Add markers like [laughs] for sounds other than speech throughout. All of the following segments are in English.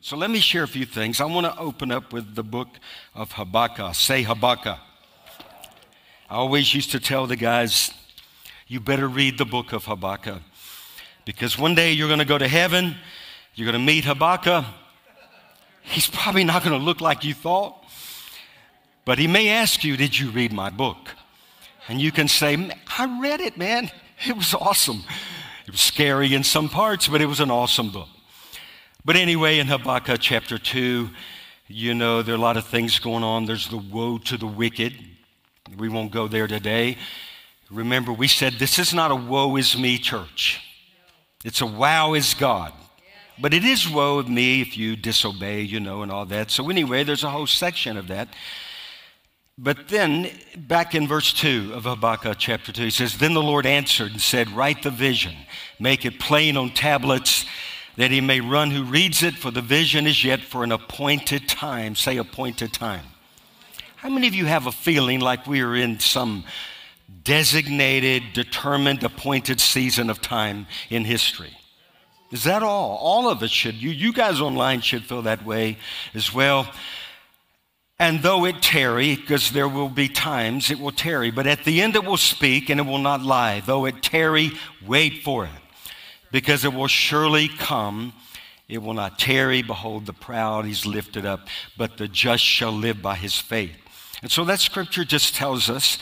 So let me share a few things. I want to open up with the book of Habakkuk. Say Habakkuk. I always used to tell the guys, you better read the book of Habakkuk because one day you're going to go to heaven, you're going to meet Habakkuk. He's probably not going to look like you thought, but he may ask you, Did you read my book? And you can say, I read it, man. It was awesome. It was scary in some parts, but it was an awesome book. But anyway, in Habakkuk chapter 2, you know, there are a lot of things going on. There's the woe to the wicked. We won't go there today. Remember, we said this is not a woe is me church, it's a wow is God. But it is woe of me if you disobey, you know, and all that. So, anyway, there's a whole section of that. But then, back in verse 2 of Habakkuk chapter 2, he says, Then the Lord answered and said, Write the vision, make it plain on tablets, that he may run who reads it, for the vision is yet for an appointed time. Say, appointed time. How many of you have a feeling like we are in some designated, determined, appointed season of time in history? Is that all? All of us should. You, you guys online should feel that way as well. And though it tarry, because there will be times it will tarry, but at the end it will speak and it will not lie. Though it tarry, wait for it, because it will surely come. It will not tarry. Behold, the proud he's lifted up, but the just shall live by his faith. And so that scripture just tells us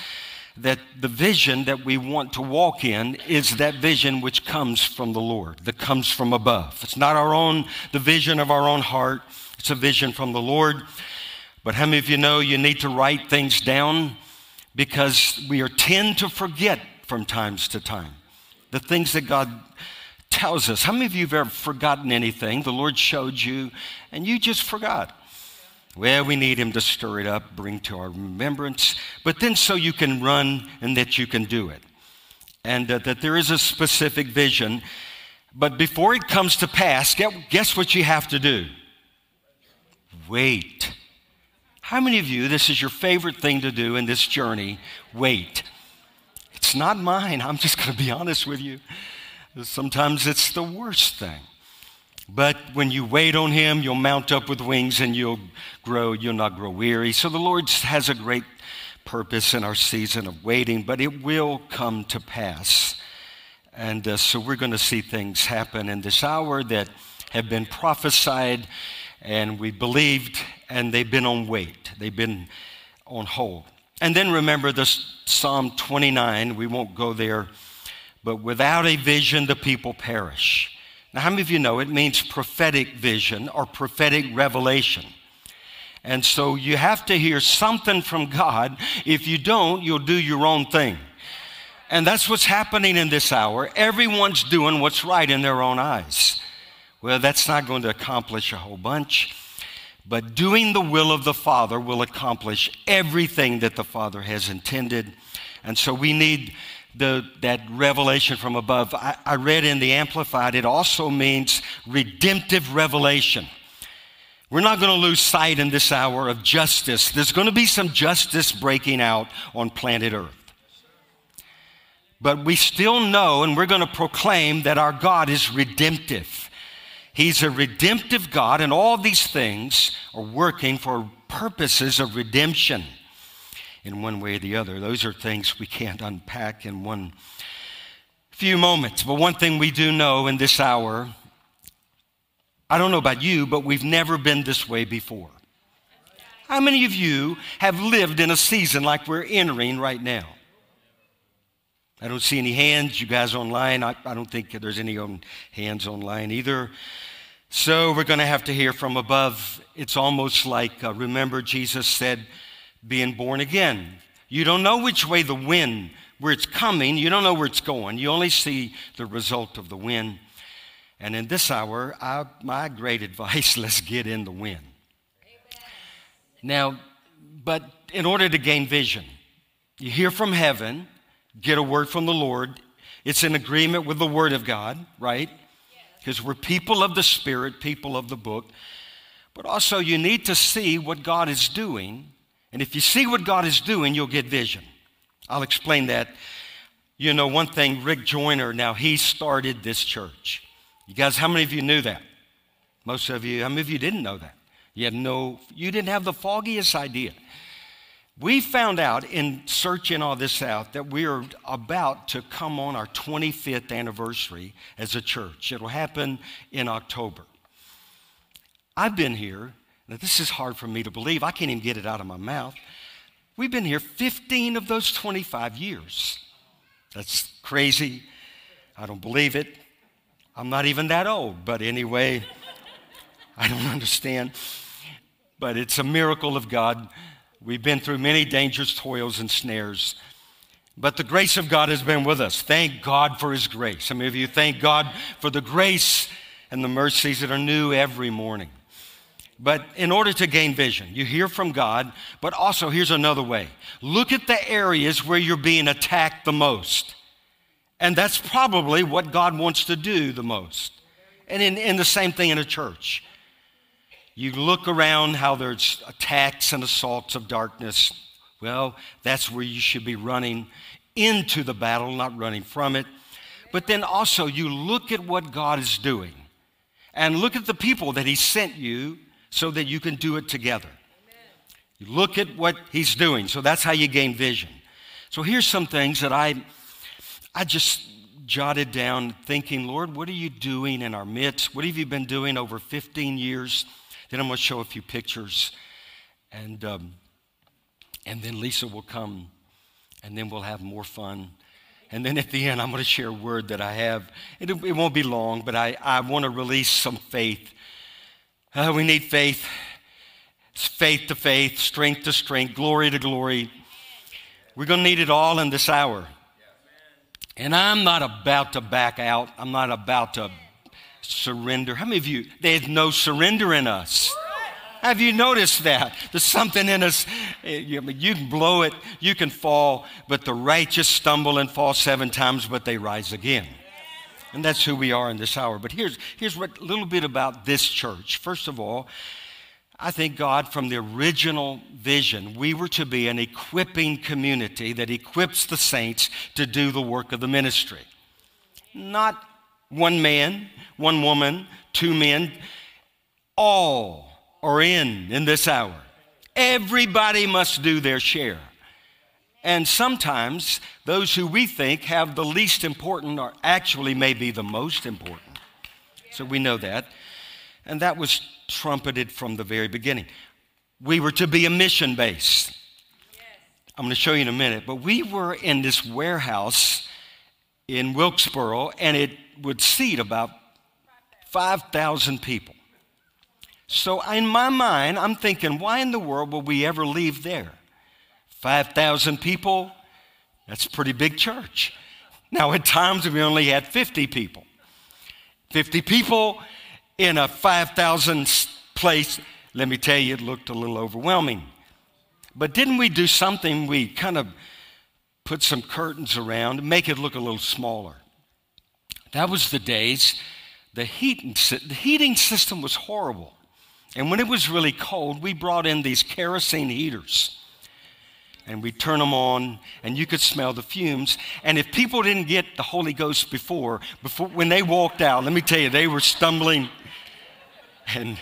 that the vision that we want to walk in is that vision which comes from the Lord, that comes from above. It's not our own, the vision of our own heart, it's a vision from the Lord. But how many of you know you need to write things down because we are tend to forget from times to time the things that God tells us. How many of you have ever forgotten anything the Lord showed you and you just forgot? Well, we need him to stir it up, bring to our remembrance, but then so you can run and that you can do it. And uh, that there is a specific vision. But before it comes to pass, guess what you have to do? Wait. How many of you, this is your favorite thing to do in this journey? Wait. It's not mine. I'm just going to be honest with you. Sometimes it's the worst thing. But when you wait on him, you'll mount up with wings and you'll grow, you'll not grow weary. So the Lord has a great purpose in our season of waiting, but it will come to pass. And uh, so we're going to see things happen in this hour that have been prophesied and we believed, and they've been on wait. They've been on hold. And then remember this Psalm 29, we won't go there, but without a vision, the people perish. Now, how many of you know it means prophetic vision or prophetic revelation? And so you have to hear something from God. If you don't, you'll do your own thing. And that's what's happening in this hour. Everyone's doing what's right in their own eyes. Well, that's not going to accomplish a whole bunch. But doing the will of the Father will accomplish everything that the Father has intended. And so we need the, that revelation from above. I, I read in the Amplified, it also means redemptive revelation. We're not going to lose sight in this hour of justice. There's going to be some justice breaking out on planet Earth. But we still know and we're going to proclaim that our God is redemptive. He's a redemptive God, and all these things are working for purposes of redemption in one way or the other. Those are things we can't unpack in one few moments. But one thing we do know in this hour, I don't know about you, but we've never been this way before. How many of you have lived in a season like we're entering right now? I don't see any hands. You guys online, I, I don't think there's any on, hands online either. So we're going to have to hear from above. It's almost like, uh, remember, Jesus said, being born again. You don't know which way the wind, where it's coming, you don't know where it's going. You only see the result of the wind. And in this hour, I, my great [laughs] advice let's get in the wind. Amen. Now, but in order to gain vision, you hear from heaven, get a word from the Lord. It's in agreement with the Word of God, right? Because yes. we're people of the Spirit, people of the book. But also, you need to see what God is doing And if you see what God is doing, you'll get vision. I'll explain that. You know, one thing, Rick Joyner, now he started this church. You guys, how many of you knew that? Most of you, how many of you didn't know that? You had no, you didn't have the foggiest idea. We found out in searching all this out that we are about to come on our 25th anniversary as a church. It'll happen in October. I've been here, now this is hard for me to believe, I can't even get it out of my mouth. We've been here 15 of those 25 years. That's crazy. I don't believe it. I'm not even that old, but anyway, [laughs] I don't understand. But it's a miracle of God. We've been through many dangers, toils, and snares. But the grace of God has been with us. Thank God for His grace. Some of you thank God for the grace and the mercies that are new every morning. But in order to gain vision, you hear from God, but also here's another way look at the areas where you're being attacked the most. And that's probably what God wants to do the most. And in, in the same thing in a church. You look around how there's attacks and assaults of darkness. Well, that's where you should be running into the battle, not running from it. But then also, you look at what God is doing and look at the people that He sent you so that you can do it together. You look at what He's doing. So that's how you gain vision. So here's some things that I, I just jotted down thinking, Lord, what are you doing in our midst? What have you been doing over 15 years? Then I'm going to show a few pictures. And, um, and then Lisa will come, and then we'll have more fun. And then at the end, I'm going to share a word that I have. It, it won't be long, but I, I want to release some faith. Uh, we need faith. It's faith to faith, strength to strength, glory to glory. We're going to need it all in this hour. And I'm not about to back out. I'm not about to surrender. How many of you, there's no surrender in us? Have you noticed that? There's something in us. eh, You can blow it, you can fall, but the righteous stumble and fall seven times, but they rise again. And that's who we are in this hour. But here's, here's a little bit about this church. First of all, I thank God from the original vision, we were to be an equipping community that equips the saints to do the work of the ministry. Not one man, one woman, two men. All are in in this hour. Everybody must do their share. And sometimes those who we think have the least important are actually maybe the most important. So we know that. And that was trumpeted from the very beginning. We were to be a mission base. I'm going to show you in a minute, but we were in this warehouse in Wilkesboro, and it would seat about 5,000 people. So, in my mind, I'm thinking, why in the world will we ever leave there? 5,000 people, that's a pretty big church. Now, at times, we only had 50 people. 50 people in a 5,000 place, let me tell you, it looked a little overwhelming. But didn't we do something? We kind of put some curtains around make it look a little smaller. That was the days. The heating, the heating system was horrible. And when it was really cold, we brought in these kerosene heaters. And we turn them on, and you could smell the fumes. And if people didn't get the Holy Ghost before, before when they walked out, let me tell you, they were stumbling. And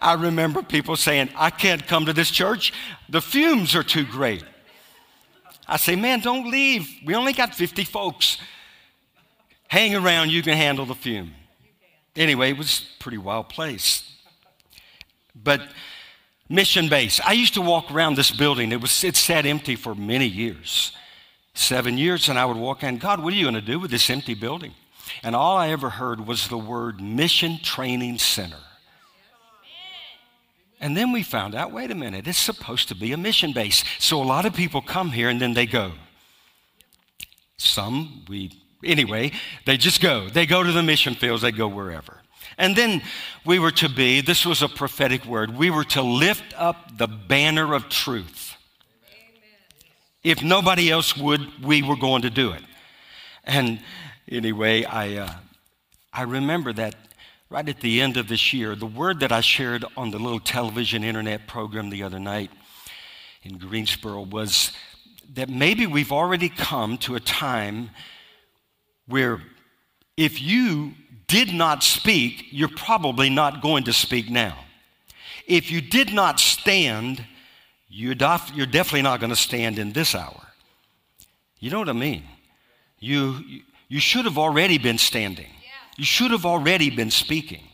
I remember people saying, I can't come to this church. The fumes are too great. I say, man, don't leave. We only got 50 folks. Hang around, you can handle the fume. Anyway, it was a pretty wild place. But mission base. I used to walk around this building. It was it sat empty for many years. Seven years, and I would walk in, God, what are you going to do with this empty building? And all I ever heard was the word mission training center. And then we found out wait a minute, it's supposed to be a mission base. So a lot of people come here and then they go. Some, we, anyway, they just go. They go to the mission fields, they go wherever. And then we were to be, this was a prophetic word, we were to lift up the banner of truth. If nobody else would, we were going to do it. And anyway, I, uh, I remember that right at the end of this year, the word that I shared on the little television internet program the other night, in Greensboro was that maybe we've already come to a time where if you did not speak, you're probably not going to speak now. If you did not stand, you're, def- you're definitely not going to stand in this hour. You know what I mean? You, you should have already been standing. You should have already been speaking.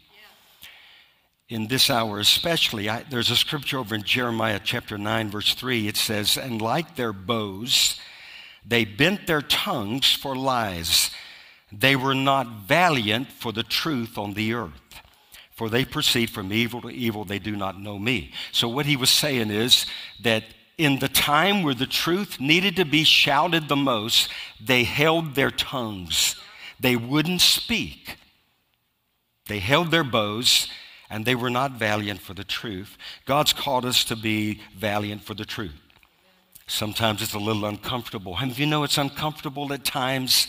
In this hour, especially, I, there's a scripture over in Jeremiah chapter 9, verse 3. It says, And like their bows, they bent their tongues for lies. They were not valiant for the truth on the earth. For they proceed from evil to evil, they do not know me. So, what he was saying is that in the time where the truth needed to be shouted the most, they held their tongues. They wouldn't speak. They held their bows and they were not valiant for the truth. God's called us to be valiant for the truth. Sometimes it's a little uncomfortable. And you know it's uncomfortable at times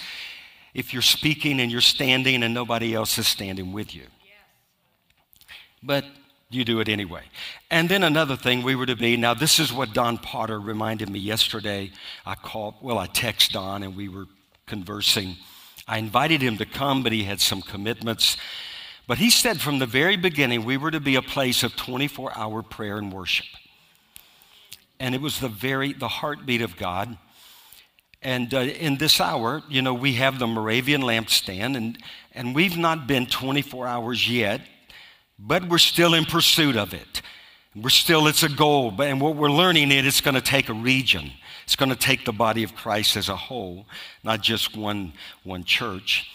if you're speaking and you're standing and nobody else is standing with you. But you do it anyway. And then another thing we were to be, now this is what Don Potter reminded me yesterday. I called, well, I texted Don and we were conversing. I invited him to come, but he had some commitments. But he said from the very beginning we were to be a place of 24 hour prayer and worship. And it was the very, the heartbeat of God. And uh, in this hour, you know, we have the Moravian lampstand, and, and we've not been 24 hours yet but we're still in pursuit of it. We're still, it's a goal, but, and what we're learning is it's going to take a region. It's going to take the body of Christ as a whole, not just one, one church.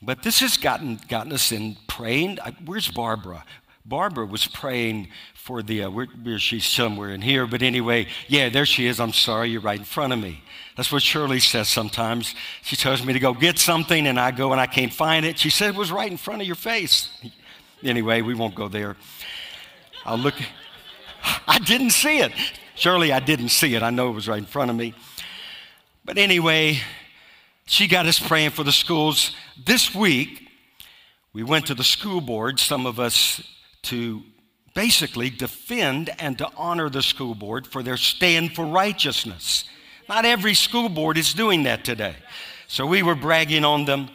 But this has gotten, gotten us in praying. Where's Barbara? Barbara was praying for the, uh, where, where she's somewhere in here, but anyway, yeah, there she is. I'm sorry, you're right in front of me. That's what Shirley says sometimes. She tells me to go get something, and I go and I can't find it. She said it was right in front of your face. Anyway, we won't go there. I'll look. I didn't see it. Surely I didn't see it. I know it was right in front of me. But anyway, she got us praying for the schools. This week, we went to the school board, some of us, to basically defend and to honor the school board for their stand for righteousness. Not every school board is doing that today. So we were bragging on them.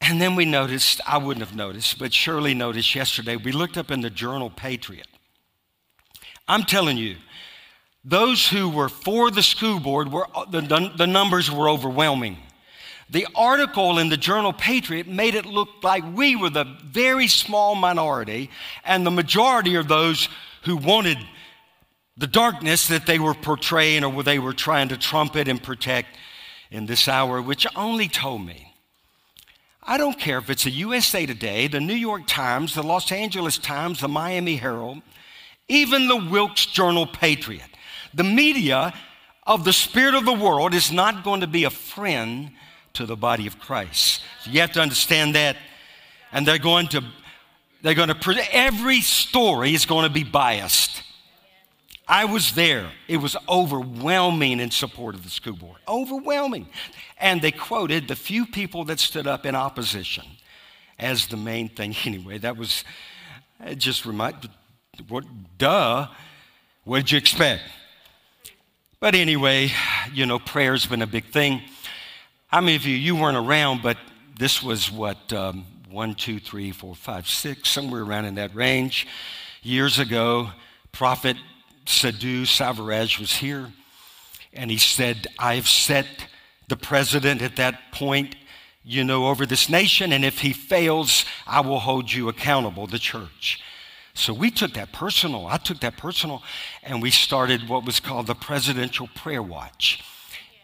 And then we noticed, I wouldn't have noticed, but Shirley noticed yesterday, we looked up in the journal Patriot. I'm telling you, those who were for the school board, were, the, the numbers were overwhelming. The article in the journal Patriot made it look like we were the very small minority, and the majority are those who wanted the darkness that they were portraying or they were trying to trumpet and protect in this hour, which only told me I don't care if it's the USA Today, the New York Times, the Los Angeles Times, the Miami Herald, even the Wilkes Journal Patriot. The media of the spirit of the world is not going to be a friend to the body of Christ. So you have to understand that. And they're going to, they're going to, every story is going to be biased. I was there. It was overwhelming in support of the school board. Overwhelming. And they quoted the few people that stood up in opposition as the main thing. [laughs] Anyway, that was just remind what duh, what did you expect? But anyway, you know, prayer's been a big thing. How many of you, you weren't around, but this was what, um, one, two, three, four, five, six, somewhere around in that range. Years ago, Prophet Sadhu Selvaraj was here, and he said, I've set the president at that point, you know, over this nation, and if he fails, I will hold you accountable, the church. So we took that personal. I took that personal, and we started what was called the Presidential Prayer Watch.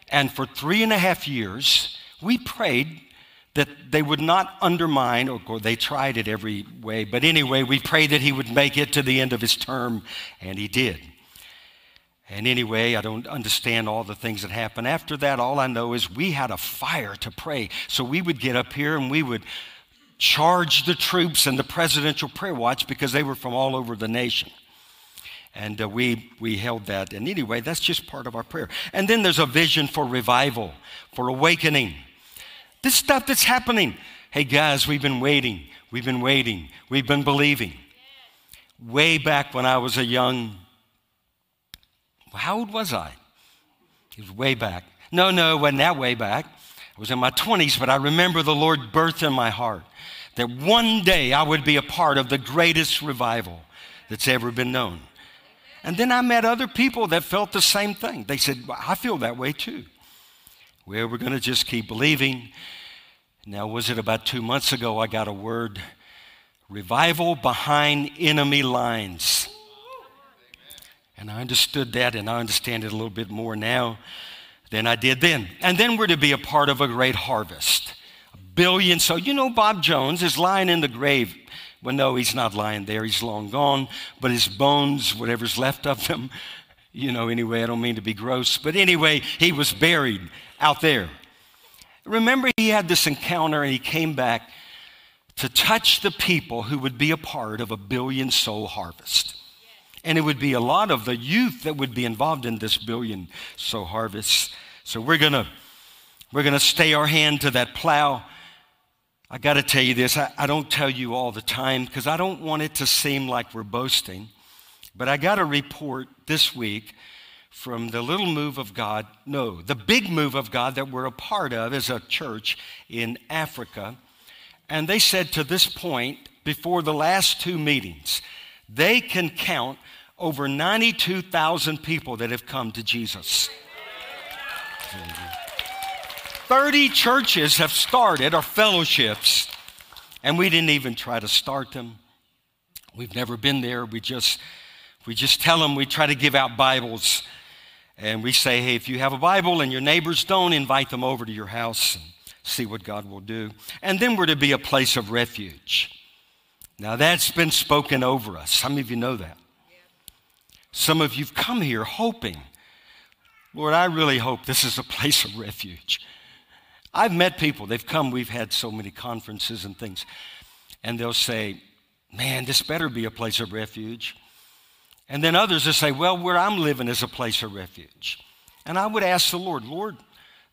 And for three and a half years, we prayed that they would not undermine, or, they tried it every way, but anyway, we prayed that he would make it to the end of his term, and he did. And anyway, I don't understand all the things that happened. After that, all I know is we had a fire to pray. So we would get up here and we would charge the troops and the presidential prayer watch because they were from all over the nation. And uh, we, we held that. And anyway, that's just part of our prayer. And then there's a vision for revival, for awakening. This stuff that's happening. Hey, guys, we've been waiting. We've been waiting. We've been believing. Way back when I was a young how old was I? It was way back. No, no, it wasn't that way back. I was in my 20s, but I remember the Lord birthed in my heart that one day I would be a part of the greatest revival that's ever been known. And then I met other people that felt the same thing. They said, well, I feel that way too. Well, we're going to just keep believing. Now, was it about two months ago I got a word revival behind enemy lines? And I understood that, and I understand it a little bit more now than I did then. And then we're to be a part of a great harvest. A billion. So, you know, Bob Jones is lying in the grave. Well, no, he's not lying there. He's long gone. But his bones, whatever's left of them, you know, anyway, I don't mean to be gross. But anyway, he was buried out there. Remember, he had this encounter and he came back to touch the people who would be a part of a billion soul harvest. And it would be a lot of the youth that would be involved in this billion soul harvest. So we're going to we're going to stay our hand to that plow. I got to tell you this. I, I don't tell you all the time because I don't want it to seem like we're boasting. But I got a report this week from the little move of God, no, the big move of God that we're a part of as a church in Africa. And they said to this point, before the last two meetings, they can count over 92,000 people that have come to Jesus. 30 churches have started, or fellowships, and we didn't even try to start them. We've never been there. We just, we just tell them we try to give out Bibles and we say, hey, if you have a Bible and your neighbors don't, invite them over to your house and see what God will do. And then we're to be a place of refuge. Now, that's been spoken over us. Some of you know that. Some of you've come here hoping, Lord, I really hope this is a place of refuge. I've met people, they've come, we've had so many conferences and things, and they'll say, Man, this better be a place of refuge. And then others will say, well, where I'm living is a place of refuge. And I would ask the Lord, Lord,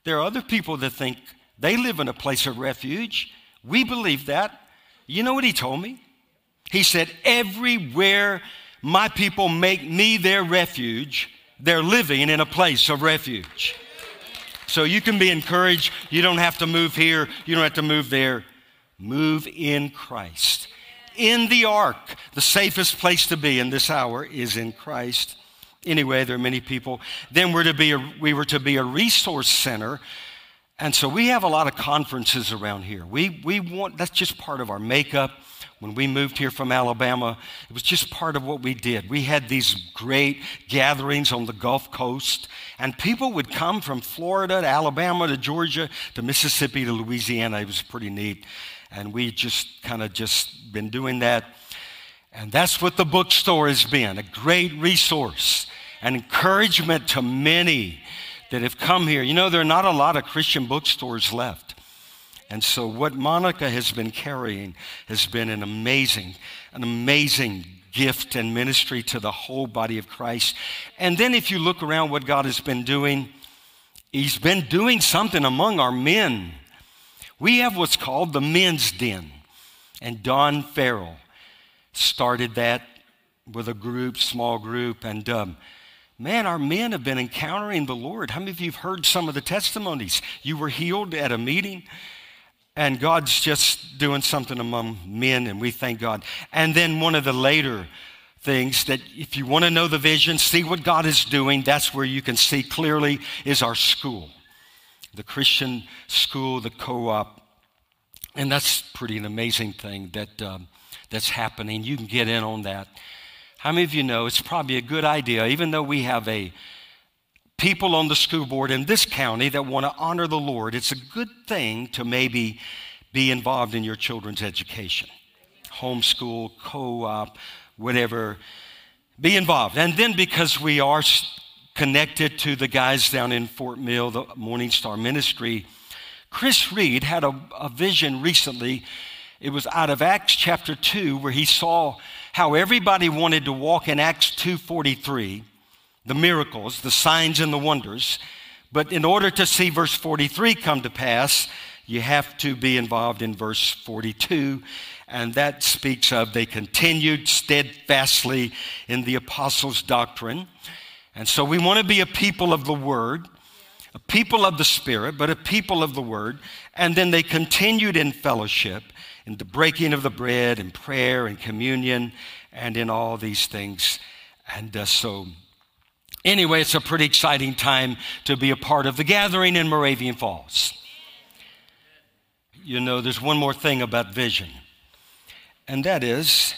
there are other people that think they live in a place of refuge. We believe that. You know what he told me? He said, everywhere my people make me their refuge, they're living in a place of refuge. So you can be encouraged. You don't have to move here, you don't have to move there. Move in Christ in the ark. The safest place to be in this hour is in Christ. Anyway, there are many people. Then we're to be a, we were to be a resource center. And so we have a lot of conferences around here. We, we want, that's just part of our makeup. When we moved here from Alabama, it was just part of what we did. We had these great gatherings on the Gulf Coast, and people would come from Florida to Alabama to Georgia to Mississippi to Louisiana. It was pretty neat and we just kind of just been doing that. And that's what the bookstore has been a great resource, an encouragement to many that have come here. You know, there are not a lot of Christian bookstores left. And so, what Monica has been carrying has been an amazing, an amazing gift and ministry to the whole body of Christ. And then, if you look around what God has been doing, He's been doing something among our men we have what's called the men's den. And Don Farrell started that with a group, small group. And um, man, our men have been encountering the Lord. How many of you have heard some of the testimonies? You were healed at a meeting, and God's just doing something among men, and we thank God. And then one of the later things that if you want to know the vision, see what God is doing, that's where you can see clearly is our school the Christian school, the co op. And that's pretty an amazing thing that, um, that's happening. You can get in on that. How many of you know it's probably a good idea, even though we have a people on the school board in this county that want to honor the Lord, it's a good thing to maybe be involved in your children's education. Homeschool, co op, whatever. Be involved. And then because we are connected to the guys down in Fort Mill, the Morning Star Ministry. Chris Reed had a, a vision recently. It was out of Acts chapter 2 where he saw how everybody wanted to walk in Acts 2:43, the miracles, the signs and the wonders. But in order to see verse 43 come to pass, you have to be involved in verse 42 and that speaks of they continued steadfastly in the apostles' doctrine And so we want to be a people of the Word, a people of the Spirit, but a people of the Word. And then they continued in fellowship, in the breaking of the bread, in prayer, in communion, and in all these things. And uh, so, anyway, it's a pretty exciting time to be a part of the gathering in Moravian Falls. You know, there's one more thing about vision, and that is,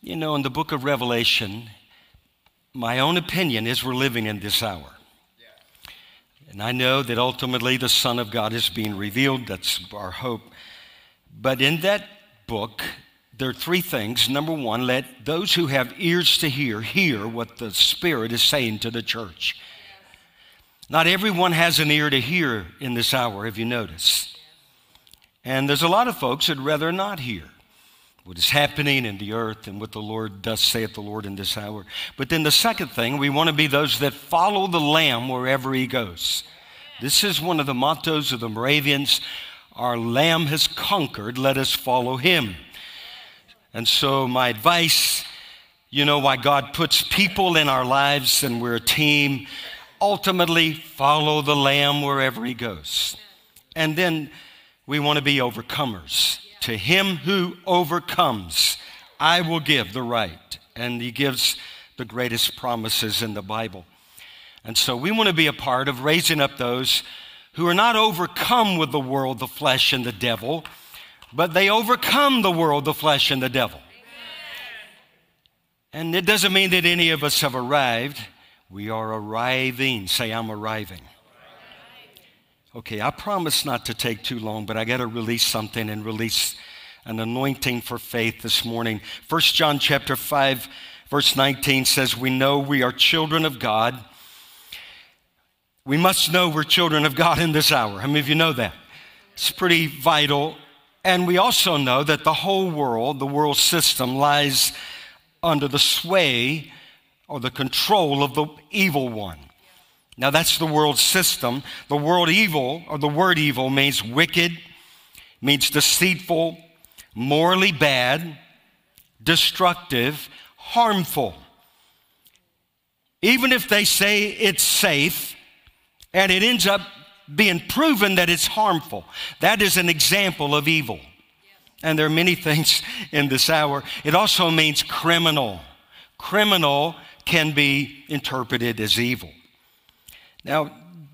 you know, in the book of Revelation, my own opinion is we're living in this hour. And I know that ultimately the Son of God is being revealed. That's our hope. But in that book, there are three things. Number one, let those who have ears to hear hear what the Spirit is saying to the church. Not everyone has an ear to hear in this hour, have you noticed? And there's a lot of folks that rather not hear what is happening in the earth and what the Lord does at the Lord in this hour. But then the second thing, we want to be those that follow the Lamb wherever he goes. This is one of the mottos of the Moravians. Our Lamb has conquered, let us follow him. And so, my advice, you know, why God puts people in our lives and we're a team, ultimately follow the Lamb wherever he goes. And then we want to be overcomers. To him who overcomes, I will give the right. And he gives the greatest promises in the Bible. And so we want to be a part of raising up those who are not overcome with the world, the flesh, and the devil, but they overcome the world, the flesh, and the devil. And it doesn't mean that any of us have arrived. We are arriving. Say, I'm arriving. Okay, I promise not to take too long, but I got to release something and release an anointing for faith this morning. 1 John chapter 5 verse 19 says, "We know we are children of God. We must know we're children of God in this hour." How many of you know that? It's pretty vital. And we also know that the whole world, the world system lies under the sway or the control of the evil one. Now, that's the world system. The world evil, or the word evil, means wicked, means deceitful, morally bad, destructive, harmful. Even if they say it's safe and it ends up being proven that it's harmful, that is an example of evil. And there are many [laughs] things in this hour. It also means criminal. Criminal can be interpreted as evil. Now,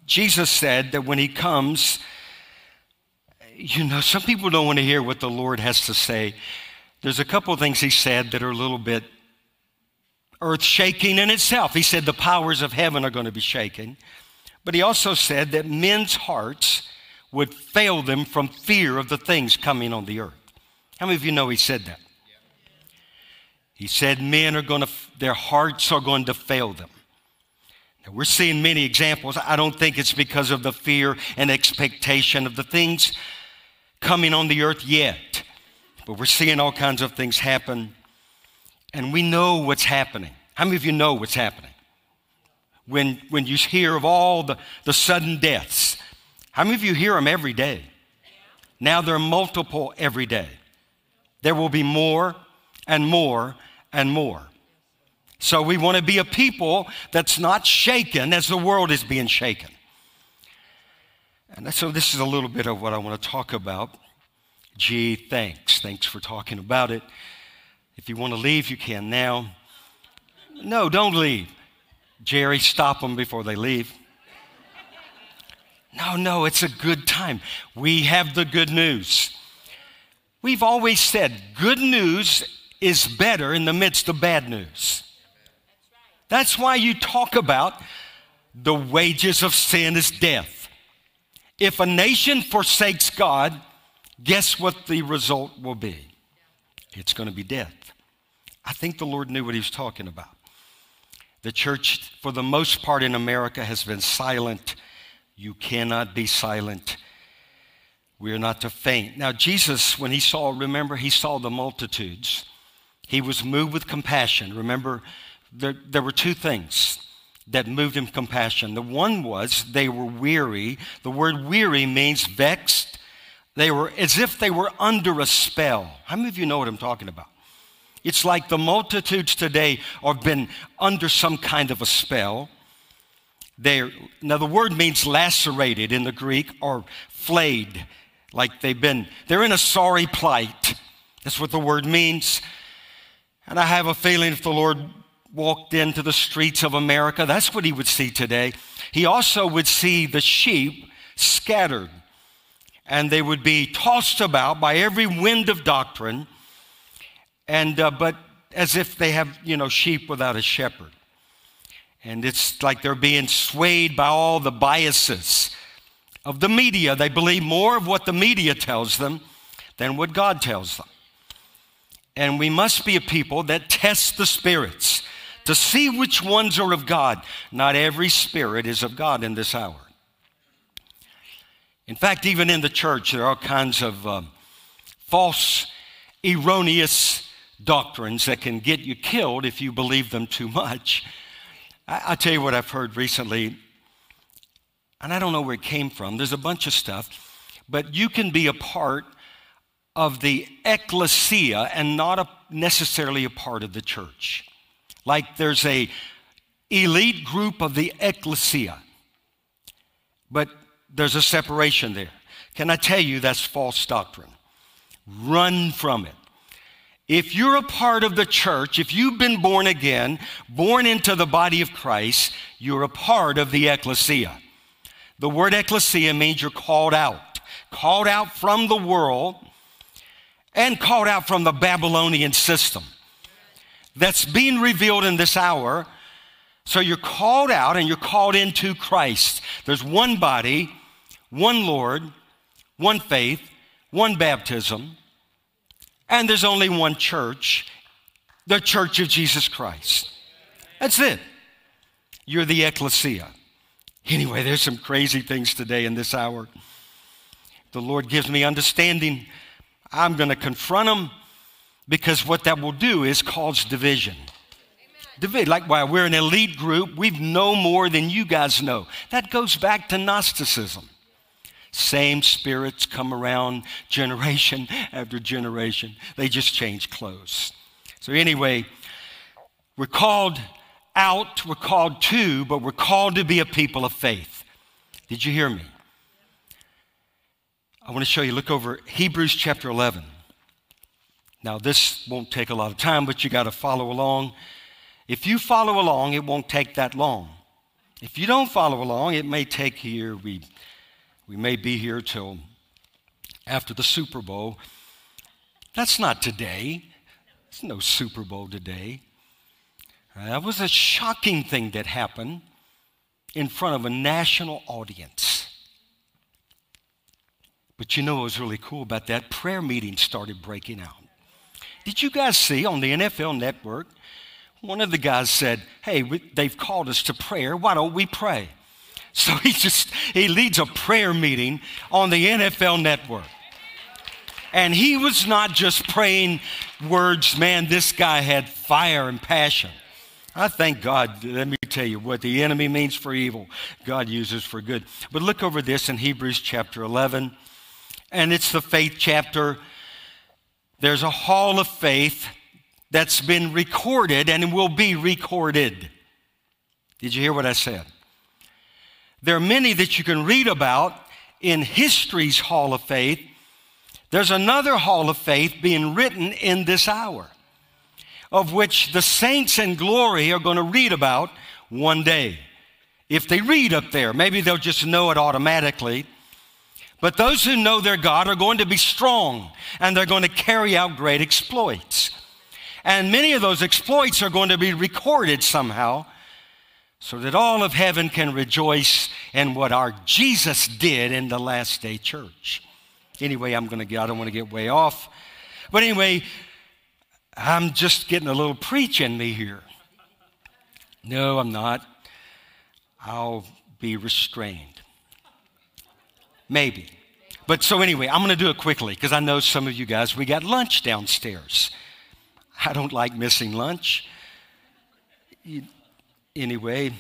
Jesus said that when he comes, you know, some people don't want to hear what the Lord has to say. There's a couple of things he said that are a little bit earth shaking in itself. He said the powers of heaven are going to be shaken. But he also said that men's hearts would fail them from fear of the things coming on the earth. How many of you know he said that? He said men are going to, their hearts are going to fail them. Now, we're seeing many examples. I don't think it's because of the fear and expectation of the things coming on the earth yet, but we're seeing all kinds of things happen, and we know what's happening. How many of you know what's happening? When, when you hear of all the, the sudden deaths, how many of you hear them every day? Now there are multiple every day. There will be more and more and more. So we want to be a people that's not shaken as the world is being shaken. And so this is a little bit of what I want to talk about. Gee, thanks. Thanks for talking about it. If you want to leave, you can now. No, don't leave. Jerry, stop them before they leave. No, no, it's a good time. We have the good news. We've always said good news is better in the midst of bad news. That's why you talk about the wages of sin is death. If a nation forsakes God, guess what the result will be? It's going to be death. I think the Lord knew what he was talking about. The church, for the most part in America, has been silent. You cannot be silent. We are not to faint. Now, Jesus, when he saw, remember, he saw the multitudes. He was moved with compassion. Remember, there, there were two things that moved him compassion. The one was they were weary. The word weary means vexed. They were as if they were under a spell. How many of you know what I'm talking about? It's like the multitudes today have been under some kind of a spell. They're, now, the word means lacerated in the Greek or flayed, like they've been, they're in a sorry plight. That's what the word means. And I have a feeling if the Lord walked into the streets of America, that's what he would see today. He also would see the sheep scattered, and they would be tossed about by every wind of doctrine, and uh, but as if they have, you know, sheep without a shepherd. And it's like they're being swayed by all the biases of the media. They believe more of what the media tells them than what God tells them. And we must be a people that test the spirits to see which ones are of God. Not every spirit is of God in this hour. In fact, even in the church, there are all kinds of um, false, erroneous doctrines that can get you killed if you believe them too much. I, I'll tell you what I've heard recently, and I don't know where it came from. There's a bunch of stuff, but you can be a part of the ecclesia and not a, necessarily a part of the church. Like there's a elite group of the ecclesia, but there's a separation there. Can I tell you that's false doctrine? Run from it. If you're a part of the church, if you've been born again, born into the body of Christ, you're a part of the ecclesia. The word ecclesia means you're called out, called out from the world and called out from the Babylonian system that's being revealed in this hour. So you're called out and you're called into Christ. There's one body, one Lord, one faith, one baptism, and there's only one church, the church of Jesus Christ. That's it. You're the ecclesia. Anyway, there's some crazy things today in this hour. The Lord gives me understanding. I'm going to confront them because what that will do is cause division. Division. Like, why we're an elite group, We've know more than you guys know. That goes back to Gnosticism. Same spirits come around generation [laughs] after generation. They just change clothes. So, anyway, we're called out, we're called to, but we're called to be a people of faith. Did you hear me? I want to show you, look over Hebrews chapter 11. Now, this won't take a lot of time, but you got to follow along. If you follow along, it won't take that long. If you don't follow along, it may take here, we we may be here till after the Super Bowl. That's not today. There's no Super Bowl today. Uh, that was a shocking thing that happened in front of a national audience. But you know what was really cool about that? Prayer meetings started breaking out. Did you guys see on the NFL network? One of the guys said, Hey, they've called us to prayer. Why don't we pray? So he just he leads a prayer meeting on the NFL network. And he was not just praying words, man, this guy had fire and passion. I thank God. Let me tell you what the enemy means for evil, God uses for good. But look over this in Hebrews chapter 11, and it's the faith chapter. There's a hall of faith that's been recorded and will be recorded. Did you hear what I said? There are many that you can read about in history's hall of faith. There's another hall of faith being written in this hour, of which the saints in glory are going to read about one day. If they read up there, maybe they'll just know it automatically. But those who know their God are going to be strong and they're going to carry out great exploits. And many of those exploits are going to be recorded somehow so that all of heaven can rejoice in what our Jesus did in the last day church. Anyway, I'm going to get, I don't want to get way off. But anyway, I'm just getting a little preach in me here. No, I'm not. I'll be restrained. Maybe. But so anyway, I'm going to do it quickly because I know some of you guys, we got lunch downstairs. I don't like missing lunch. You, anyway.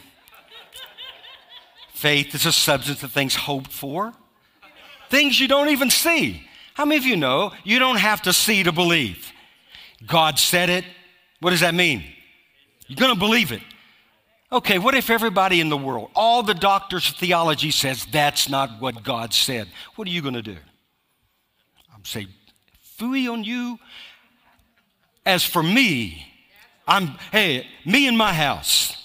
Faith is a substance of things hoped for, things you don't even see. How many of you know you don't have to see to believe? God said it. What does that mean? You're going to believe it. Okay, what if everybody in the world, all the doctors of theology says that's not what God said? What are you going to do? I'm saying, fooey on you. As for me, I'm, hey, me and my house,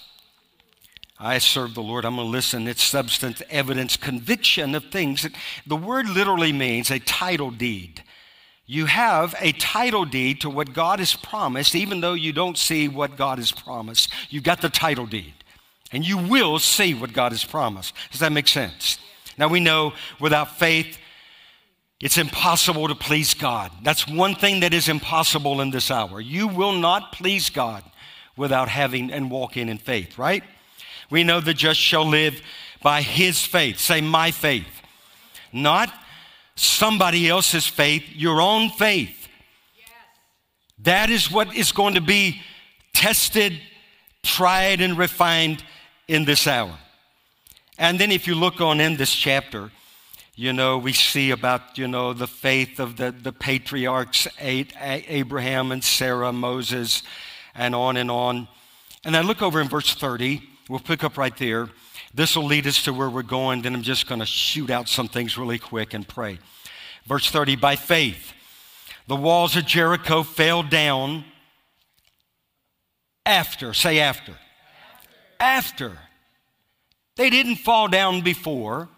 I serve the Lord. I'm going to listen. It's substance, evidence, conviction of things. The word literally means a title deed. You have a title deed to what God has promised, even though you don't see what God has promised. You've got the title deed, and you will see what God has promised. Does that make sense? Now we know without faith, it's impossible to please God. That's one thing that is impossible in this hour. You will not please God without having and walking in faith, right? We know the just shall live by his faith. Say, my faith. Not somebody else's faith, your own faith. That is what is going to be tested, tried, and refined in this hour. And then if you look on in this chapter, you know, we see about, you know, the faith of the, the patriarchs, Abraham and Sarah, Moses, and on and on. And I look over in verse 30, we'll pick up right there. This will lead us to where we're going. Then I'm just going to shoot out some things really quick and pray. Verse 30 By faith, the walls of Jericho fell down after. Say after. After. after. They didn't fall down before,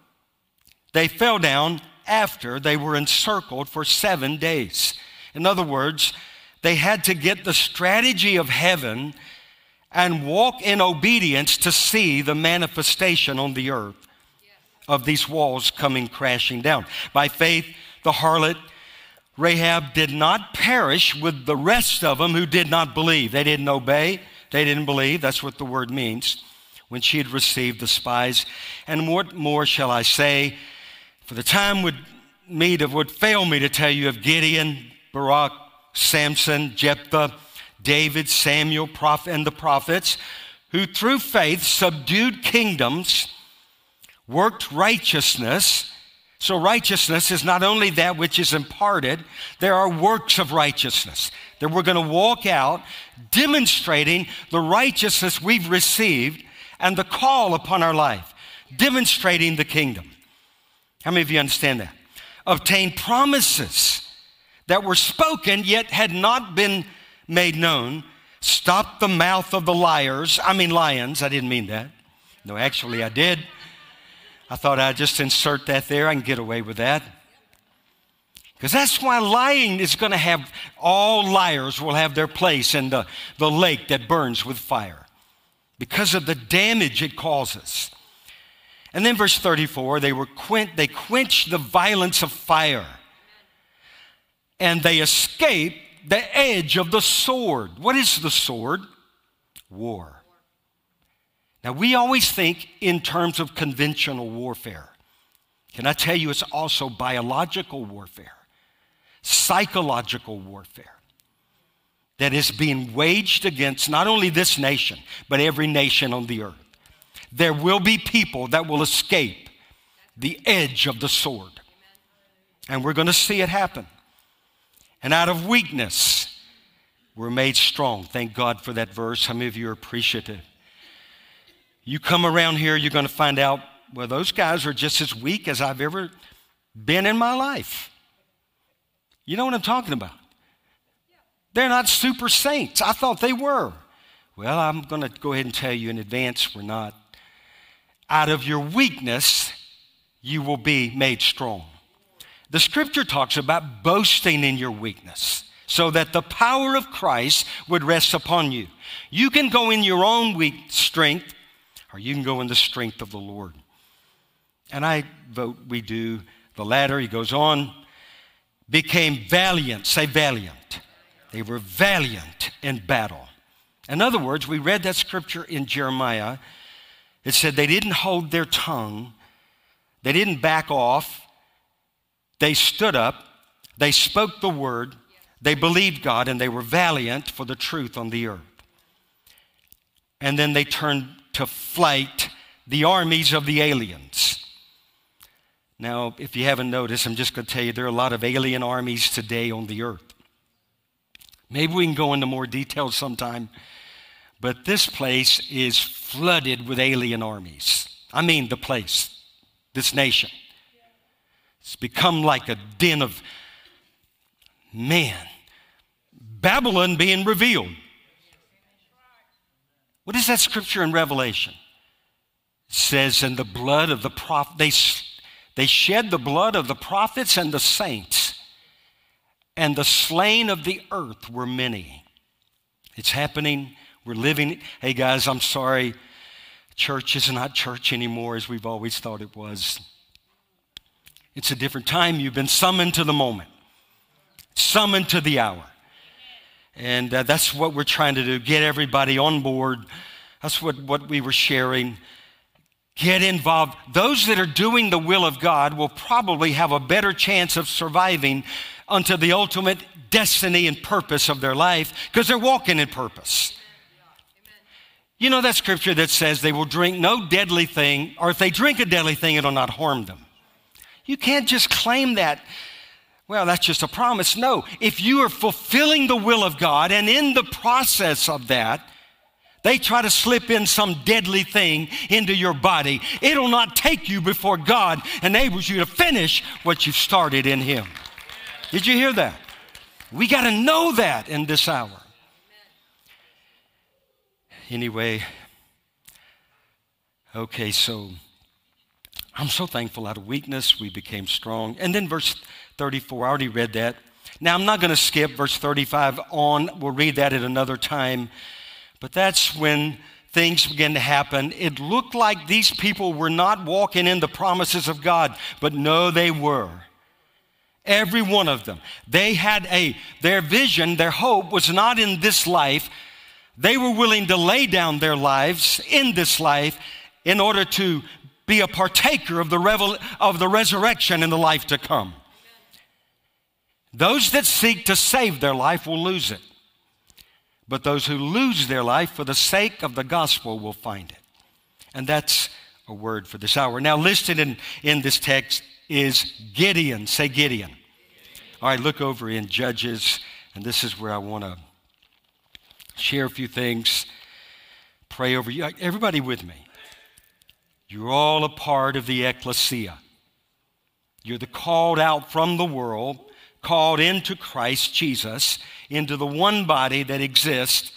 they fell down after they were encircled for seven days. In other words, they had to get the strategy of heaven and walk in obedience to see the manifestation on the earth of these walls coming crashing down. By faith, the harlot Rahab did not perish with the rest of them who did not believe. They didn't obey, they didn't believe. That's what the word means when she had received the spies. And what more shall I say? For the time would meet to, would fail me to tell you of Gideon, Barak, Samson, Jephthah, David, Samuel, prophet, and the prophets, who through faith subdued kingdoms, worked righteousness. So, righteousness is not only that which is imparted, there are works of righteousness that we're going to walk out demonstrating the righteousness we've received and the call upon our life, demonstrating the kingdom. How many of you understand that? Obtained promises that were spoken yet had not been made known. Stop the mouth of the liars. I mean, lions. I didn't mean that. No, actually, I did. I thought I'd just insert that there. I can get away with that. Because that's why lying is going to have, all liars will have their place in the, the lake that burns with fire because of the damage it causes. And then verse 34, they were quench, they quenched the violence of fire. And they escaped the edge of the sword. What is the sword? War. Now we always think in terms of conventional warfare. Can I tell you it's also biological warfare, psychological warfare that is being waged against not only this nation, but every nation on the earth. There will be people that will escape the edge of the sword. And we're going to see it happen. And out of weakness, we're made strong. Thank God for that verse. How many of you are appreciative? You come around here, you're going to find out, well, those guys are just as weak as I've ever been in my life. You know what I'm talking about? They're not super saints. I thought they were. Well, I'm going to go ahead and tell you in advance we're not. Out of your weakness, you will be made strong. The scripture talks about boasting in your weakness so that the power of Christ would rest upon you. You can go in your own weak strength, or you can go in the strength of the Lord. And I vote we do the latter. He goes on, became valiant. Say valiant. They were valiant in battle. In other words, we read that scripture in Jeremiah. It said they didn't hold their tongue, they didn't back off, they stood up, they spoke the word, they believed God, and they were valiant for the truth on the earth. And then they turned to flight the armies of the aliens. Now, if you haven't noticed, I'm just going to tell you there are a lot of alien armies today on the earth. Maybe we can go into more detail sometime. But this place is flooded with alien armies. I mean, the place, this nation. It's become like a den of man. Babylon being revealed. What is that scripture in Revelation? It says, in the blood of the prophet, they, they shed the blood of the prophets and the saints, and the slain of the earth were many. It's happening. We're living. Hey, guys, I'm sorry. Church is not church anymore as we've always thought it was. It's a different time. You've been summoned to the moment, summoned to the hour. And uh, that's what we're trying to do get everybody on board. That's what, what we were sharing. Get involved. Those that are doing the will of God will probably have a better chance of surviving unto the ultimate destiny and purpose of their life because they're walking in purpose. You know that scripture that says they will drink no deadly thing, or if they drink a deadly thing, it'll not harm them. You can't just claim that well, that's just a promise. No, if you are fulfilling the will of God and in the process of that, they try to slip in some deadly thing into your body, it'll not take you before God enables you to finish what you've started in Him. Did you hear that? We got to know that in this hour. Anyway, okay, so I'm so thankful out of weakness we became strong. And then verse 34. I already read that. Now, I'm not going to skip verse 35 on. We'll read that at another time. But that's when things began to happen. It looked like these people were not walking in the promises of God, but no, they were. Every one of them. They had a, their vision, their hope was not in this life. They were willing to lay down their lives in this life in order to be a partaker of the, revel, of the resurrection in the life to come. Those that seek to save their life will lose it. But those who lose their life for the sake of the gospel will find it. And that's a word for this hour. Now, listed in, in this text is Gideon. Say Gideon. All right, look over in Judges, and this is where I want to share a few things, pray over you. Everybody with me. You're all a part of the ecclesia. You're the called out from the world called into Christ Jesus, into the one body that exists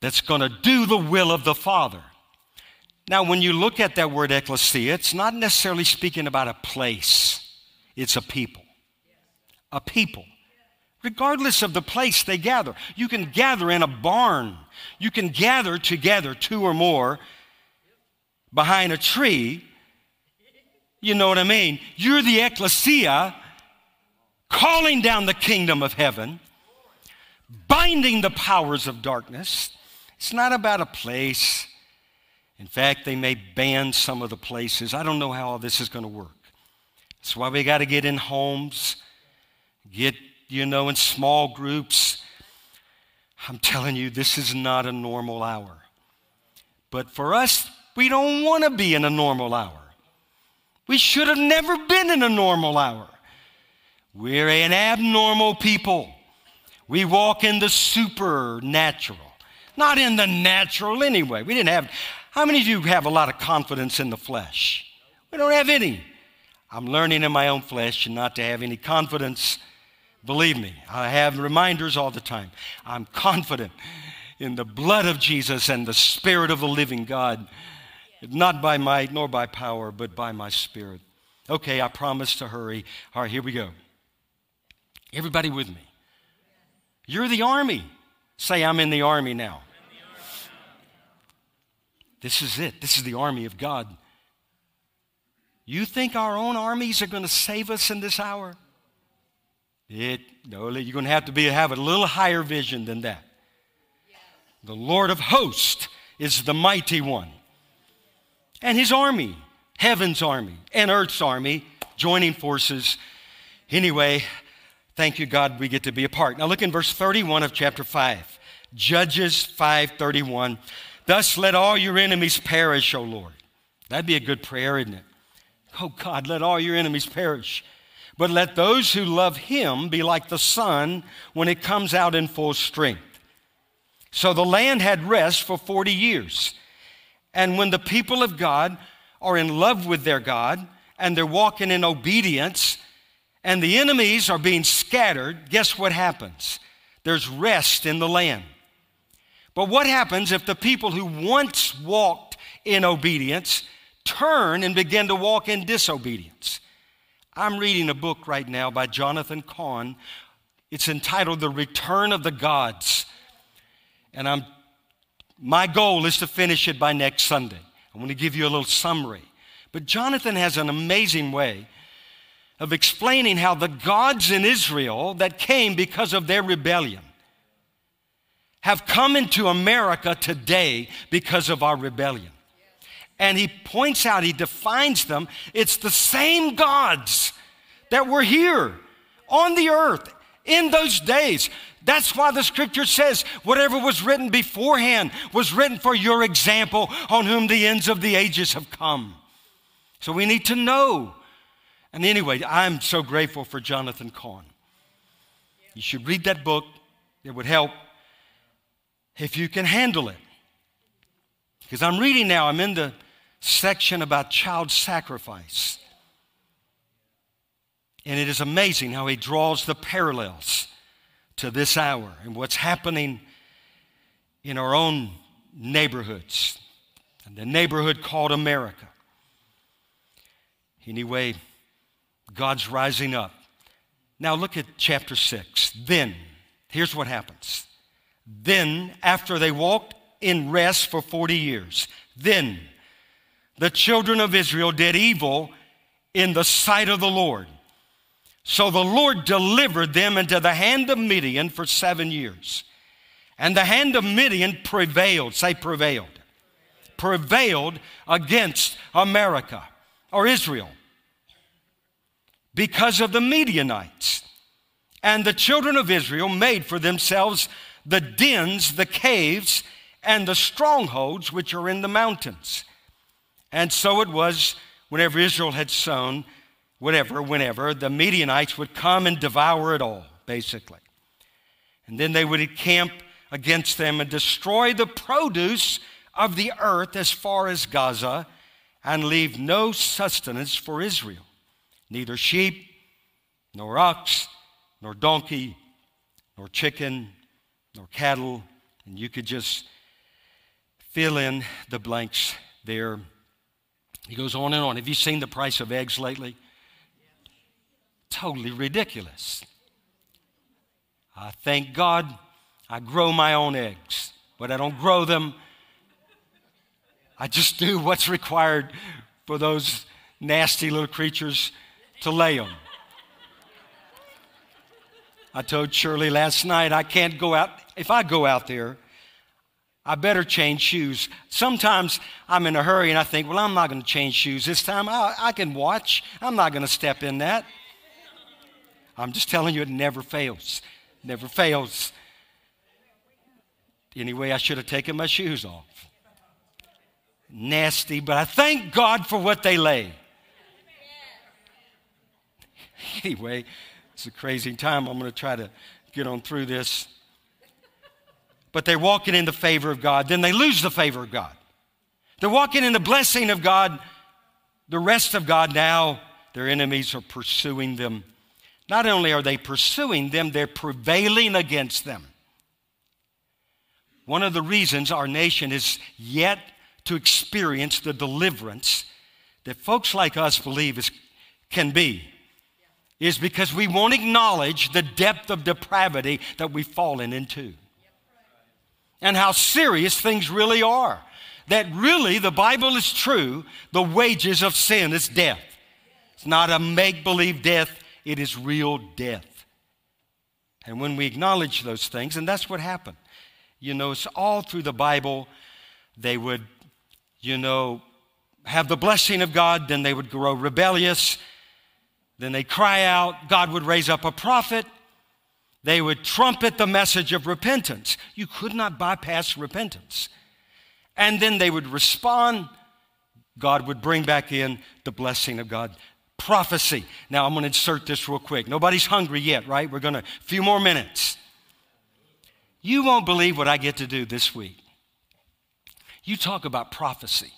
that's going to do the will of the Father. Now, when you look at that word ecclesia, it's not necessarily speaking about a place, it's a people. A people. Regardless of the place they gather, you can gather in a barn, you can gather together, two or more, behind a tree. You know what I mean? You're the ecclesia calling down the kingdom of heaven, binding the powers of darkness. It's not about a place. In fact, they may ban some of the places. I don't know how all this is going to work. That's why we got to get in homes, get, you know, in small groups. I'm telling you, this is not a normal hour. But for us, we don't want to be in a normal hour. We should have never been in a normal hour. We're an abnormal people. We walk in the supernatural, not in the natural anyway. We didn't have, how many of you have a lot of confidence in the flesh? We don't have any. I'm learning in my own flesh and not to have any confidence. Believe me, I have reminders all the time. I'm confident in the blood of Jesus and the Spirit of the living God, not by might nor by power, but by my Spirit. Okay, I promise to hurry. All right, here we go. Everybody with me? You're the army. Say, I'm in the army now. This is it. This is the army of God. You think our own armies are going to save us in this hour? It, no, you're going to have to be, have a little higher vision than that. The Lord of hosts is the mighty one. And his army, heaven's army and earth's army, joining forces. Anyway, Thank you, God, we get to be a part. Now look in verse 31 of chapter 5. Judges 5:31. Thus let all your enemies perish, O Lord. That'd be a good prayer, isn't it? Oh God, let all your enemies perish. but let those who love him be like the sun when it comes out in full strength. So the land had rest for 40 years. And when the people of God are in love with their God and they're walking in obedience and the enemies are being scattered, guess what happens? There's rest in the land. But what happens if the people who once walked in obedience turn and begin to walk in disobedience? I'm reading a book right now by Jonathan Cahn. It's entitled The Return of the Gods. And I'm, my goal is to finish it by next Sunday. I want to give you a little summary. But Jonathan has an amazing way of explaining how the gods in Israel that came because of their rebellion have come into America today because of our rebellion. And he points out, he defines them. It's the same gods that were here on the earth in those days. That's why the scripture says whatever was written beforehand was written for your example on whom the ends of the ages have come. So we need to know. And anyway, I'm so grateful for Jonathan Cahn. You should read that book, it would help if you can handle it. Because I'm reading now, I'm in the section about child sacrifice. And it is amazing how he draws the parallels to this hour and what's happening in our own neighborhoods and the neighborhood called America. Anyway, God's rising up. Now look at chapter 6. Then, here's what happens. Then, after they walked in rest for 40 years, then the children of Israel did evil in the sight of the Lord. So the Lord delivered them into the hand of Midian for seven years. And the hand of Midian prevailed, say prevailed, prevailed against America or Israel because of the Midianites. And the children of Israel made for themselves the dens, the caves, and the strongholds which are in the mountains. And so it was whenever Israel had sown, whatever, whenever, the Midianites would come and devour it all, basically. And then they would encamp against them and destroy the produce of the earth as far as Gaza and leave no sustenance for Israel, neither sheep, nor ox, nor donkey, nor chicken, nor cattle. And you could just fill in the blanks there. He goes on and on. Have you seen the price of eggs lately? Totally ridiculous. I thank God I grow my own eggs, but I don't grow them. I just do what's required for those nasty little creatures to lay them. I told Shirley last night I can't go out. If I go out there, I better change shoes. Sometimes I'm in a hurry and I think, well, I'm not going to change shoes this time. I, I can watch. I'm not going to step in that. I'm just telling you, it never fails. Never fails. Anyway, I should have taken my shoes off. Nasty, but I thank God for what they lay. Anyway, it's a crazy time. I'm going to try to get on through this but they're walking in the favor of God. Then they lose the favor of God. They're walking in the blessing of God. The rest of God now, their enemies are pursuing them. Not only are they pursuing them, they're prevailing against them. One of the reasons our nation is yet to experience the deliverance that folks like us believe is, can be is because we won't acknowledge the depth of depravity that we've fallen into and how serious things really are. That really the Bible is true, the wages of sin is death. It's not a make believe death, it is real death. And when we acknowledge those things, and that's what happened. You know, it's all through the Bible, they would, you know, have the blessing of God, then they would grow rebellious, then they cry out, God would raise up a prophet, they would trumpet the message of repentance. You could not bypass repentance. And then they would respond. God would bring back in the blessing of God. Prophecy. Now I'm going to insert this real quick. Nobody's hungry yet, right? We're going to, a few more minutes. You won't believe what I get to do this week. You talk about prophecy.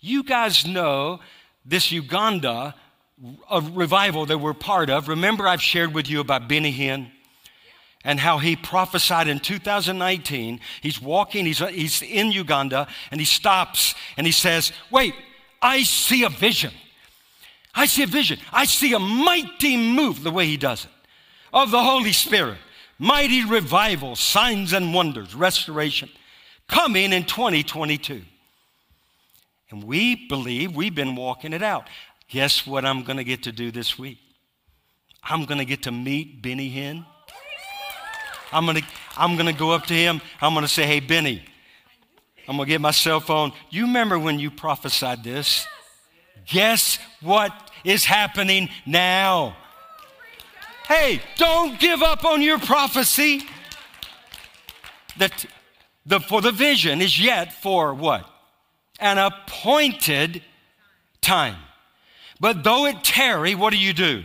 You guys know this Uganda revival that we're part of. Remember, I've shared with you about Benny Hinn and how he prophesied in 2019. He's walking, he's, he's in Uganda, and he stops and he says, Wait, I see a vision. I see a vision. I see a mighty move, the way he does it, of the Holy Spirit. Mighty revival, signs and wonders, restoration coming in 2022. And we believe we've been walking it out. Guess what I'm going to get to do this week? I'm going to get to meet Benny Hinn. I'm going to I'm going to go up to him. I'm going to say, "Hey Benny, I'm going to get my cell phone. You remember when you prophesied this? Guess what is happening now? Hey, don't give up on your prophecy. That the, for the vision is yet for what? An appointed time. But though it tarry, what do you do?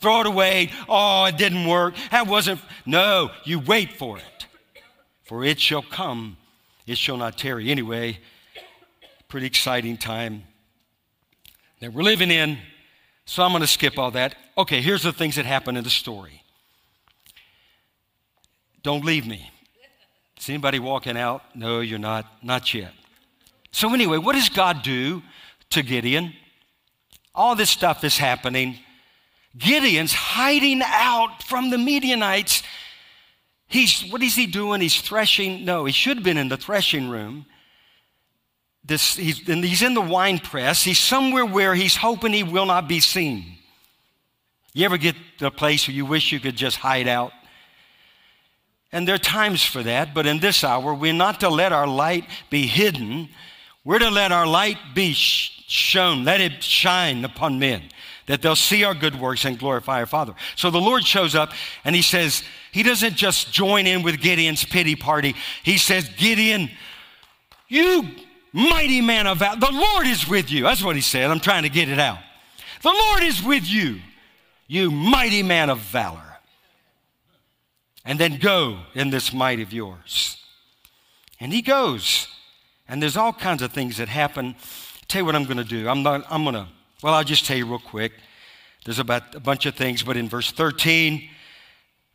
Throw it away. Oh, it didn't work. That wasn't. No, you wait for it. For it shall come, it shall not tarry. Anyway, pretty exciting time that we're living in. So I'm going to skip all that. Okay, here's the things that happen in the story. Don't leave me. Is anybody walking out? No, you're not. Not yet. So, anyway, what does God do to Gideon? All this stuff is happening. Gideon's hiding out from the Midianites. He's, what is he doing? He's threshing. No, he should have been in the threshing room. This, he's, he's in the wine press. He's somewhere where he's hoping he will not be seen. You ever get to a place where you wish you could just hide out? And there are times for that, but in this hour, we're not to let our light be hidden. We're to let our light be shown, let it shine upon men, that they'll see our good works and glorify our Father. So the Lord shows up and he says, He doesn't just join in with Gideon's pity party. He says, Gideon, you mighty man of valor, the Lord is with you. That's what he said. I'm trying to get it out. The Lord is with you, you mighty man of valor. And then go in this might of yours. And he goes. And there's all kinds of things that happen tell you what I'm going to do. I'm not, I'm going to, well, I'll just tell you real quick. There's about a bunch of things, but in verse 13,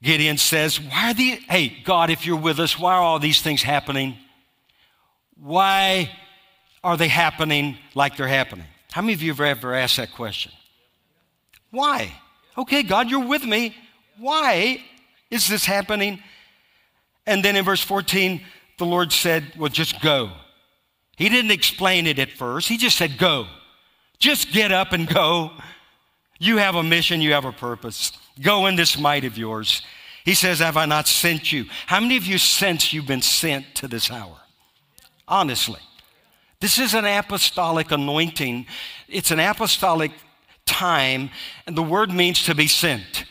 Gideon says, Why are the, hey, God, if you're with us, why are all these things happening? Why are they happening like they're happening? How many of you have ever asked that question? Why? Okay, God, you're with me. Why is this happening? And then in verse 14, the Lord said, Well, just go. He didn't explain it at first. He just said, Go. Just get up and go. You have a mission, you have a purpose. Go in this might of yours. He says, Have I not sent you? How many of you sense you've been sent to this hour? Honestly. This is an apostolic anointing. It's an apostolic time, and the word means to be sent.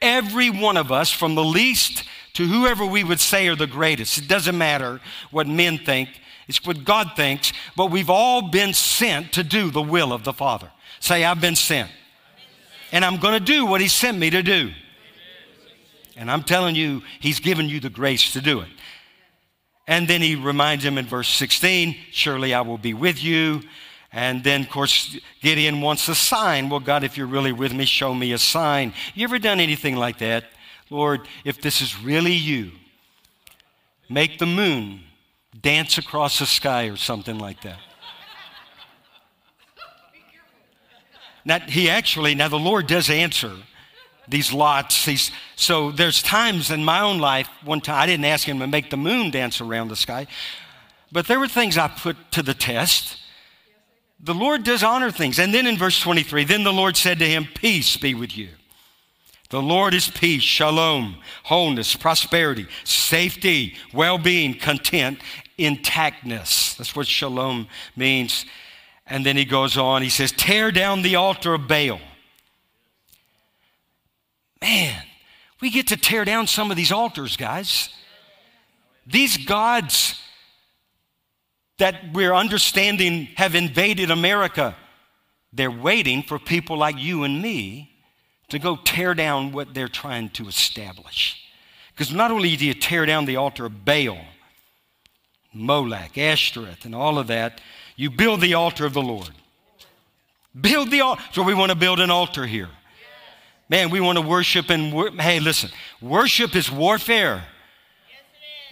Every one of us, from the least to whoever we would say are the greatest, it doesn't matter what men think, it's what God thinks, but we've all been sent to do the will of the Father. Say, I've been sent. And I'm going to do what He sent me to do. And I'm telling you, He's given you the grace to do it. And then He reminds him in verse 16, Surely I will be with you. And then, of course, Gideon wants a sign. Well, God, if you're really with me, show me a sign. You ever done anything like that? Lord, if this is really you, make the moon dance across the sky or something like that. Now, he actually, now the Lord does answer these lots. He's, so there's times in my own life, one time, I didn't ask him to make the moon dance around the sky, but there were things I put to the test. The Lord does honor things. And then in verse 23, then the Lord said to him, Peace be with you. The Lord is peace, shalom, wholeness, prosperity, safety, well being, content, intactness. That's what shalom means. And then he goes on, he says, Tear down the altar of Baal. Man, we get to tear down some of these altars, guys. These gods that we're understanding have invaded America they're waiting for people like you and me to go tear down what they're trying to establish. Because not only do you tear down the altar of Baal, Molech, Ashtoreth, and all of that, you build the altar of the Lord. Build the altar. So we want to build an altar here. Man, we want to worship and wor- hey, listen, worship is warfare.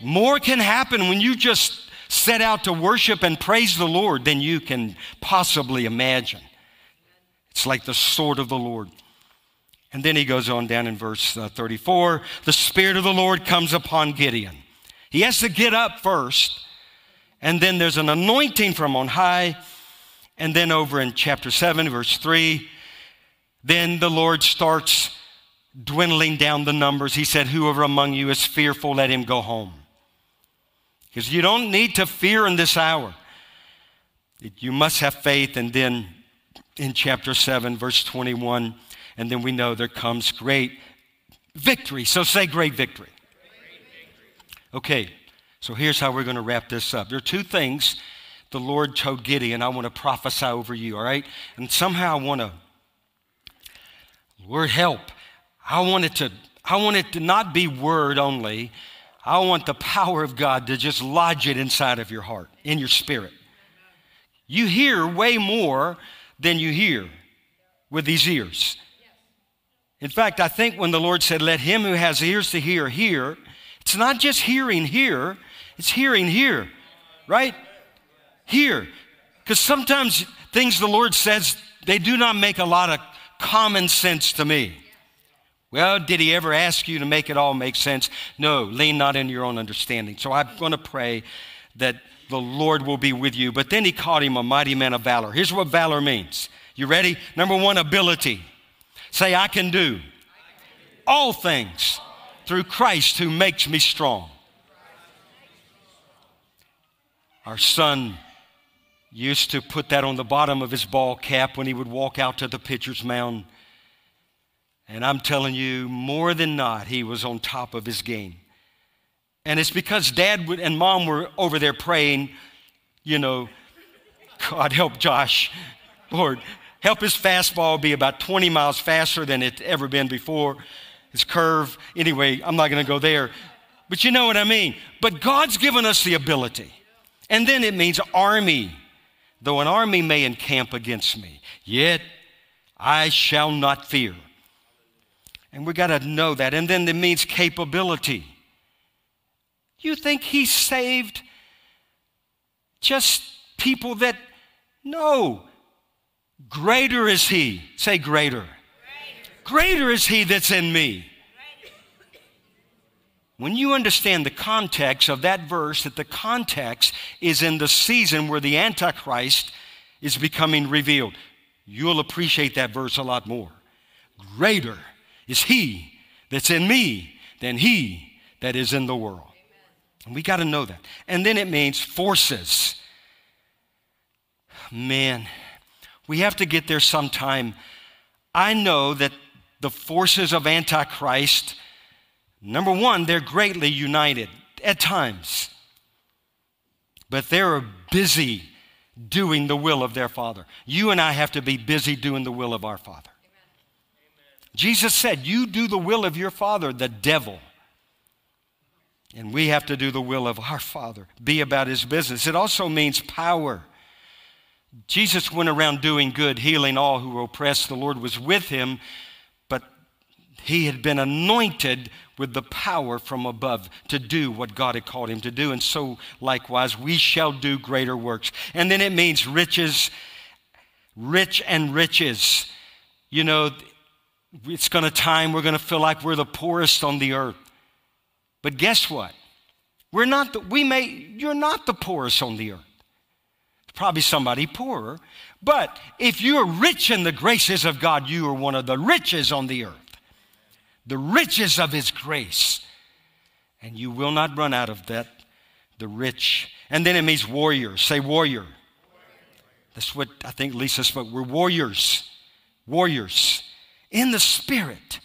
More can happen when you just set out to worship and praise the Lord than you can possibly imagine. It's like the sword of the Lord. And then he goes on down in verse uh, 34 the Spirit of the Lord comes upon Gideon. He has to get up first, and then there's an anointing from on high. And then over in chapter 7, verse 3, then the Lord starts dwindling down the numbers. He said, Whoever among you is fearful, let him go home. Because you don't need to fear in this hour. You must have faith. And then in chapter 7, verse 21, and then we know there comes great victory. So say great victory. Okay, so here's how we're going to wrap this up. There are two things the Lord told Gideon I want to prophesy over you, all right? And somehow I want to, Lord, help. I want it to, I want it to not be word only. I want the power of God to just lodge it inside of your heart, in your spirit. You hear way more than you hear with these ears. In fact, I think when the Lord said, Let him who has ears to hear, hear, it's not just hearing here, it's hearing here, right? Here. Because sometimes things the Lord says, they do not make a lot of common sense to me. Well, did he ever ask you to make it all make sense? No, lean not in your own understanding. So I'm going to pray that the Lord will be with you. But then he called him a mighty man of valor. Here's what valor means. You ready? Number one, ability. Say, I can do all things through Christ who makes me strong. Our son used to put that on the bottom of his ball cap when he would walk out to the pitcher's mound. And I'm telling you, more than not, he was on top of his game. And it's because dad and mom were over there praying, you know, God help Josh. Lord, help his fastball be about 20 miles faster than it's ever been before. His curve, anyway, I'm not going to go there. But you know what I mean. But God's given us the ability. And then it means army. Though an army may encamp against me, yet I shall not fear. And we got to know that. And then it means capability. You think he saved just people that, no. Greater is he. Say greater. Greater, greater is he that's in me. When you understand the context of that verse, that the context is in the season where the Antichrist is becoming revealed, you'll appreciate that verse a lot more. Greater is he that's in me than he that is in the world. And we got to know that. And then it means forces. Man, we have to get there sometime. I know that the forces of Antichrist Number one, they're greatly united at times, but they're busy doing the will of their Father. You and I have to be busy doing the will of our Father. Amen. Jesus said, You do the will of your Father, the devil. And we have to do the will of our Father, be about His business. It also means power. Jesus went around doing good, healing all who were oppressed. The Lord was with him, but he had been anointed with the power from above to do what God had called him to do. And so, likewise, we shall do greater works. And then it means riches, rich and riches. You know, it's going to time we're going to feel like we're the poorest on the earth. But guess what? We're not the, we may, you're not the poorest on the earth. Probably somebody poorer. But if you're rich in the graces of God, you are one of the riches on the earth the riches of his grace. And you will not run out of that, the rich. And then it means warrior. Say warrior. That's what I think Lisa spoke. We're warriors. Warriors in the spirit.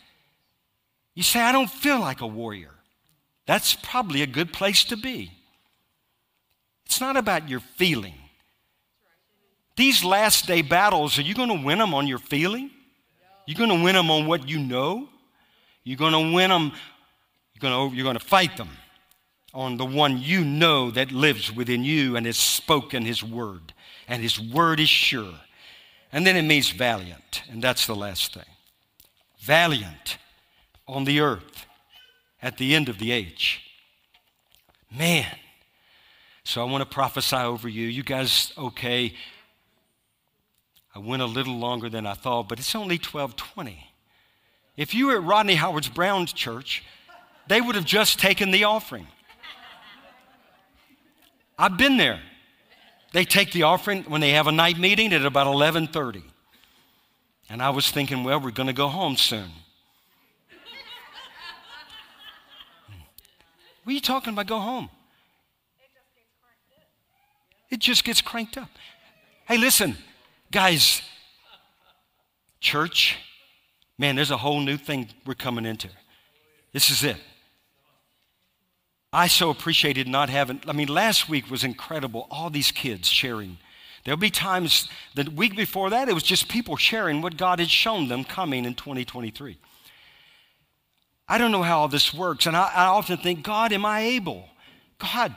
You say, I don't feel like a warrior. That's probably a good place to be. It's not about your feeling, These last day battles, are you going to win them on your feeling? You're going to win them on what you know? You're going to win them, you're going to, you're going to fight them on the one you know that lives within you and has spoken his word. And his word is sure. And then it means valiant. And that's the last thing. Valiant on the earth at the end of the age. Man. So I want to prophesy over you. You guys okay? I went a little longer than I thought, but it's only 1220. If you were at Rodney Howard's Browne church, they would have just taken the offering. I've been there. They take the offering when they have a night meeting at about 11:30. And I was thinking, well, we're going to go home soon. what are you talking about? Go home. It just gets cranked up. Hey, listen, guys, church, man, there's a whole new thing we're coming into. This is it. I so appreciated not having, I mean, last week was incredible. All these kids sharing. There'll be times, the week before that, it was just people sharing what God had shown them coming in 2023. I don't know how all this works, and I, I often think, God, am I able? God,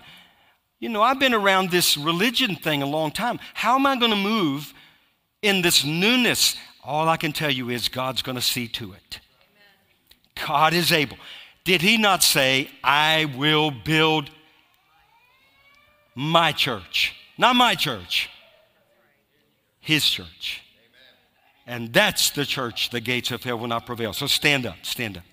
you know, I've been around this religion thing a long time. How am I going to move in this newness? All I can tell you is God's going to see to it. God is able. Did he not say, I will build my church? Not my church, his church. And that's the church the gates of hell will not prevail. So stand up, stand up.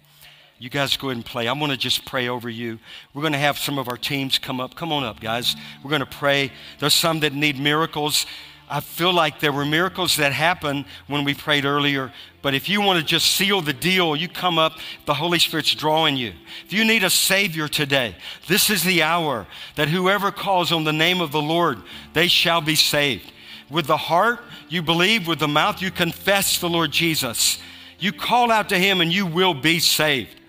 You guys go ahead and play. I'm going to just pray over you. We're going to have some of our teams come up. Come on up, guys. We're going to pray. There's some that need miracles. I feel like there were miracles that happened when we prayed earlier. But if you want to just seal the deal, you come up, the Holy Spirit's drawing you. If you need a Savior today, this is the hour that whoever calls on the name of the Lord, they shall be saved. With the heart, you believe, with the mouth, you confess the Lord Jesus. You call out to Him and you will be saved.